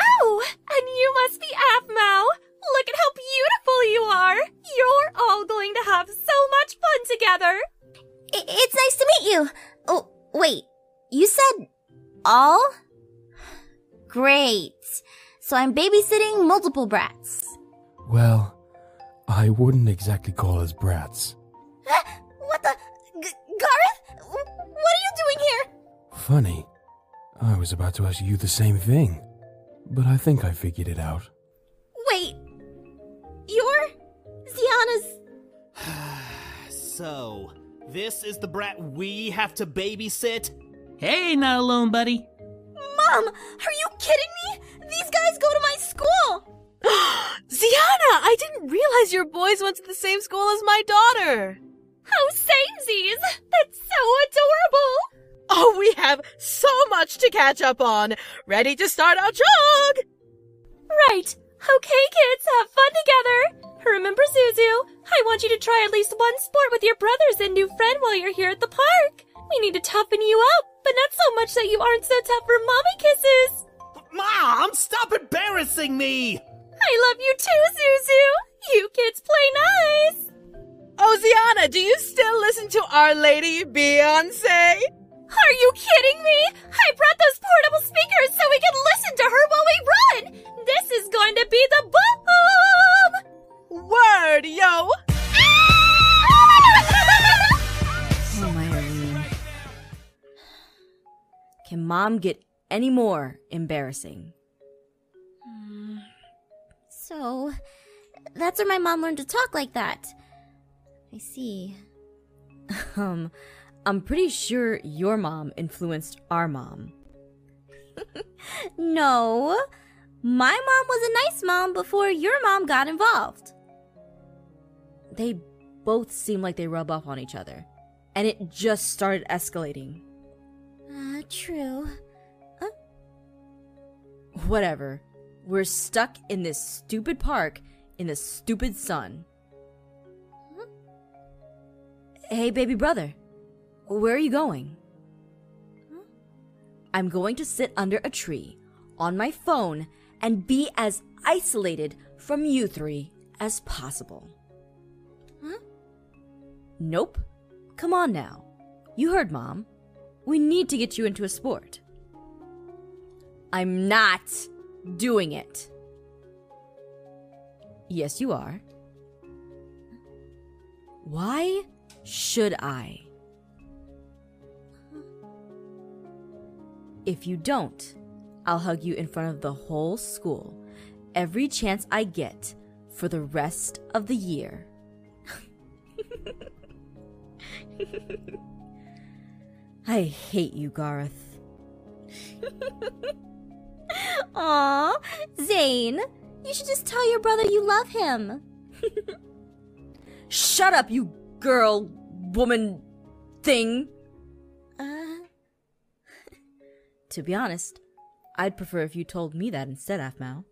Oh, and you must be Aphmau. Look at how beautiful you are. You're all going to have so much fun together. I- it's nice to meet you. Oh, wait. You said all? Great. So I'm babysitting multiple brats. Well, I wouldn't exactly call us brats. Uh, what the? G- Garroth? What are you doing here? Funny. I was about to ask you the same thing, but I think I figured it out. Wait. You're Ziana's. So, this is the brat we have to babysit? Hey, not alone, buddy. Mom, are you kidding me? These guys go to my school. Ziana, I didn't realize your boys went to the same school as my daughter. Oh, samesies! That's so adorable! Oh, we have so much to catch up on. Ready to start our jog? Right. Okay, kids, have fun together. Remember, Zuzu, I want you to try at least one sport with your brothers and new friend while you're here at the park. We need to toughen you up, but not so much that you aren't so tough for mommy kisses. Mom, stop embarrassing me! I love you too, Zuzu. You kids play nice. Oh, Ziana, do you still listen to Our Lady Beyonce? Are you kidding me? I brought those portable speakers so we can listen to her while we run. This is going to be the bomb. Word, yo. Oh my Irene. Can mom get any more embarrassing? So, that's where my mom learned to talk like that. I see. Um, I'm pretty sure your mom influenced our mom. No. My mom was a nice mom before your mom got involved. They both seem like they rub off on each other. And it just started escalating. Uh, true. Whatever. We're stuck in this stupid park in the stupid sun. Hey, baby brother. Where are you going? I'm going to sit under a tree on my phone and be as isolated from you three as possible. Huh? Nope. Come on now. You heard mom. We need to get you into a sport. I'm not doing it. Yes, you are. Why should I? If you don't, I'll hug you in front of the whole school every chance I get for the rest of the year. I hate you, Garroth. Aw, Zane, you should just tell your brother you love him. Shut up, you girl, woman, thing. To be honest, I'd prefer if you told me that instead, Aphmau.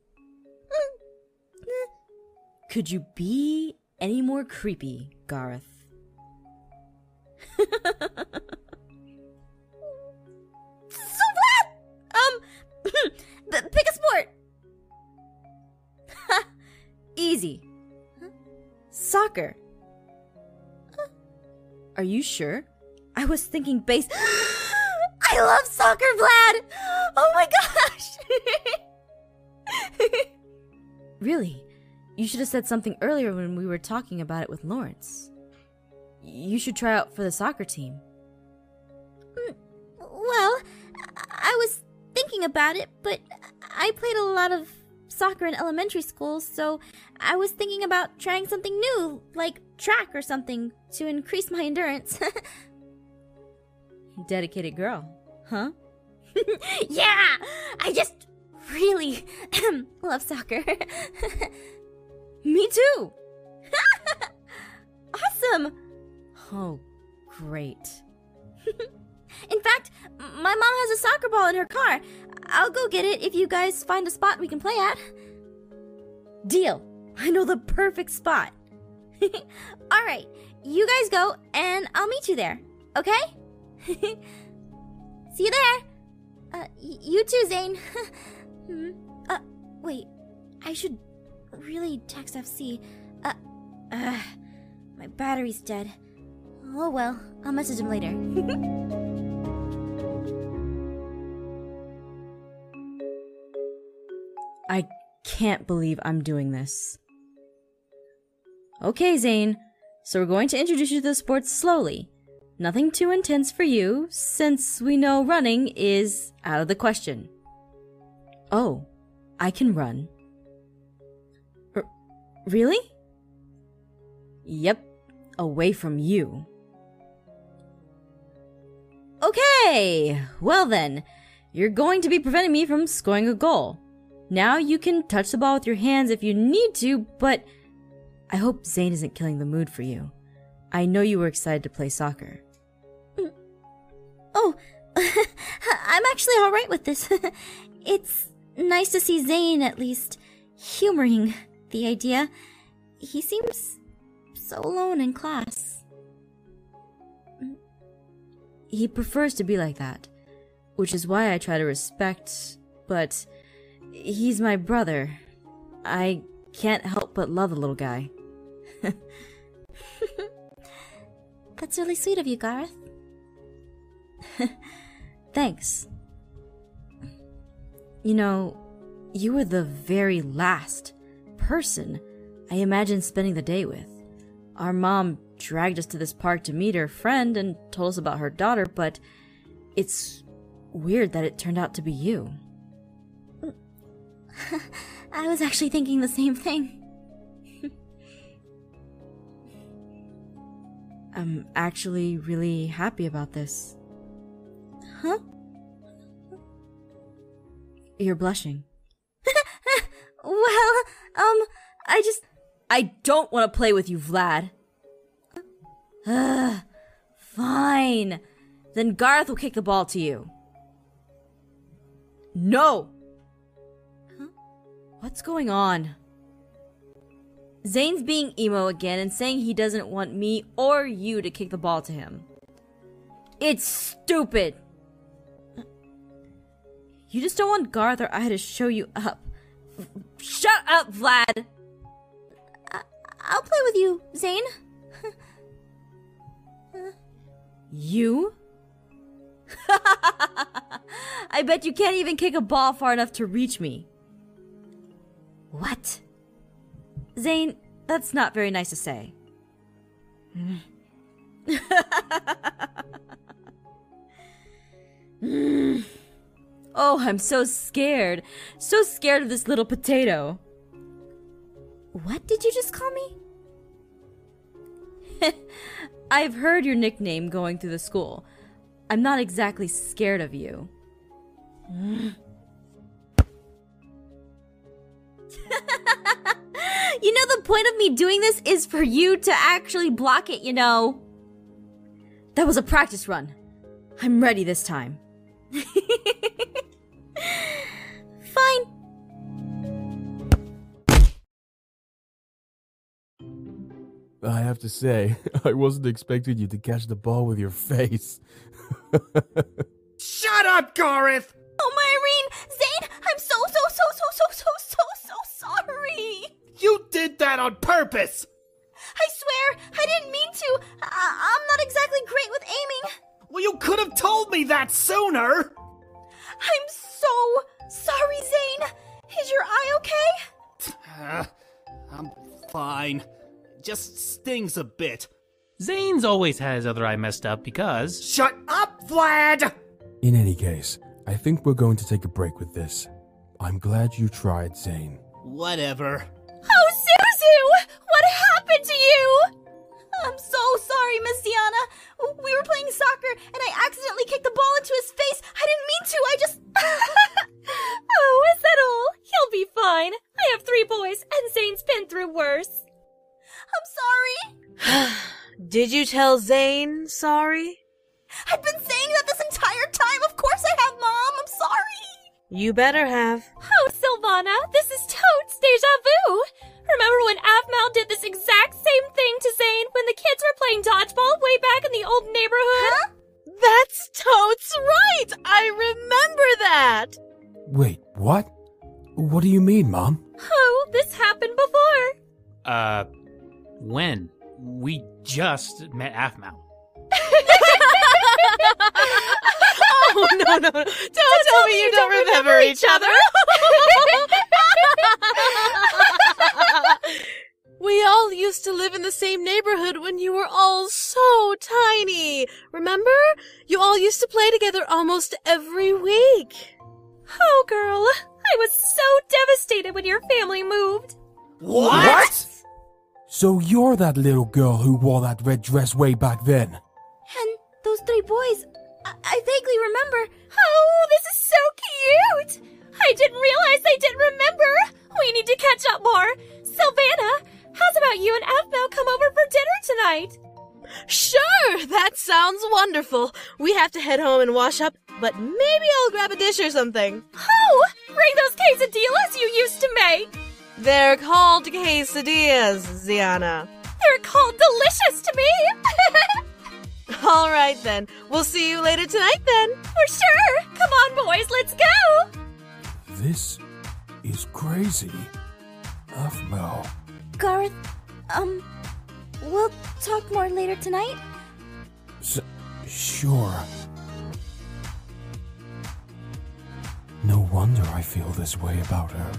Could you be any more creepy, Garroth? so what? Um, pick a sport. Easy. Soccer. Are you sure? I was thinking base. I love soccer, Vlad. Oh my gosh. Really? You should have said something earlier when we were talking about it with Laurance. You should try out for the soccer team. Mm, well, I was thinking about it, but I played a lot of soccer in elementary school, so I was thinking about trying something new, like track or something, to increase my endurance. Dedicated girl, huh? yeah, I just really love soccer. Me too. awesome. Oh, great. In fact, my mom has a soccer ball in her car. I'll go get it if you guys find a spot we can play at. Deal. I know the perfect spot. All right, you guys go, and I'll meet you there. Okay? See you there. Uh, you too, Zane. Hmm. uh, wait. I should really text FC. Uh, uh, my battery's dead. Oh well, I'll message him later. I can't believe I'm doing this. Okay, Zane. So we're going to introduce you to the sports slowly. Nothing too intense for you, since we know running is out of the question. Oh, I can run. R- really? Yep, away from you. Okay, well then, you're going to be preventing me from scoring a goal. Now you can touch the ball with your hands if you need to, but I hope Zane isn't killing the mood for you. I know you were excited to play soccer. Oh, I'm actually alright with this. it's nice to see Zane at least humoring the idea. He seems so alone in class. He prefers to be like that, which is why I try to respect, but he's my brother. I can't help but love the little guy. That's really sweet of you, Garroth. Thanks. You know, you were the very last person I imagined spending the day with. Our mom dragged us to this park to meet her friend and told us about her daughter, but it's weird that it turned out to be you. I was actually thinking the same thing. I'm actually really happy about this. Huh? You're blushing. Well, um, I just. I don't want to play with you, Vlad. Ugh, fine. Then Garroth will kick the ball to you. No! Huh? What's going on? Zane's being emo again and saying he doesn't want me or you to kick the ball to him. It's stupid! You just don't want Garroth or I to show you up. Shut up, Vlad! I'll play with you, Zane. You? I bet you can't even kick a ball far enough to reach me. What? Zane, that's not very nice to say. Oh, I'm so scared. So scared of this little potato. What did you just call me? I've heard your nickname going through the school. I'm not exactly scared of you. You know, the point of me doing this is for you to actually block it, you know. That was a practice run. I'm ready this time. Fine. I have to say, I wasn't expecting you to catch the ball with your face. Shut up, Garroth! Oh, my Irene! Zane, I'm so, so, so, so, so, so, so, so sorry! You did that on purpose! I swear, I didn't mean to. I- I'm not exactly great with aiming. Well, you could have told me that sooner! I'm so sorry, Zane. Is your eye okay? Uh, I'm fine. Just stings a bit. Zane's always had his other eye messed up because. Shut up, Vlad! In any case, I think we're going to take a break with this. I'm glad you tried, Zane. Whatever. Oh, Suzu! What happened to you? I'm so sorry, Miss Diana. We were playing soccer and I accidentally kicked the ball into his face. I didn't mean to. I just. oh, is that all? He'll be fine. I have three boys, and Zane's been through worse. I'm sorry. Did you tell Zane sorry? I've been saying that this entire time. Of course I have, Mom. I'm sorry. You better have. Oh, Sylvana, this is totes deja vu. Remember when Aphmau did this exact same thing to Zane when the kids were playing dodgeball way back in the old neighborhood? Huh? That's totes right! I remember that! Wait, what? What do you mean, Mom? Oh, this happened before. Uh, when? We just met Aphmau. oh, no, no, no. Don't, tell me you don't remember each other. we all used to live in the same neighborhood when you were all so tiny. Remember? You all used to play together almost every week. Oh, girl, I was so devastated when your family moved. What? So you're that little girl who wore that red dress way back then? And those three boys, I, I vaguely remember. Oh, this is so cute! I didn't realize they didn't remember. We need to catch up more. Sylvana, how's about you and Aphmau come over for dinner tonight? Sure, that sounds wonderful. We have to head home and wash up, but maybe I'll grab a dish or something. Oh, bring those quesadillas you used to make. They're called quesadillas, Ziana. They're called delicious to me. All right then. We'll see you later tonight then. For sure. Come on, boys, let's go. This is crazy. Aphmau. Garroth, um, we'll talk more later tonight. S- sure. No wonder I feel this way about her.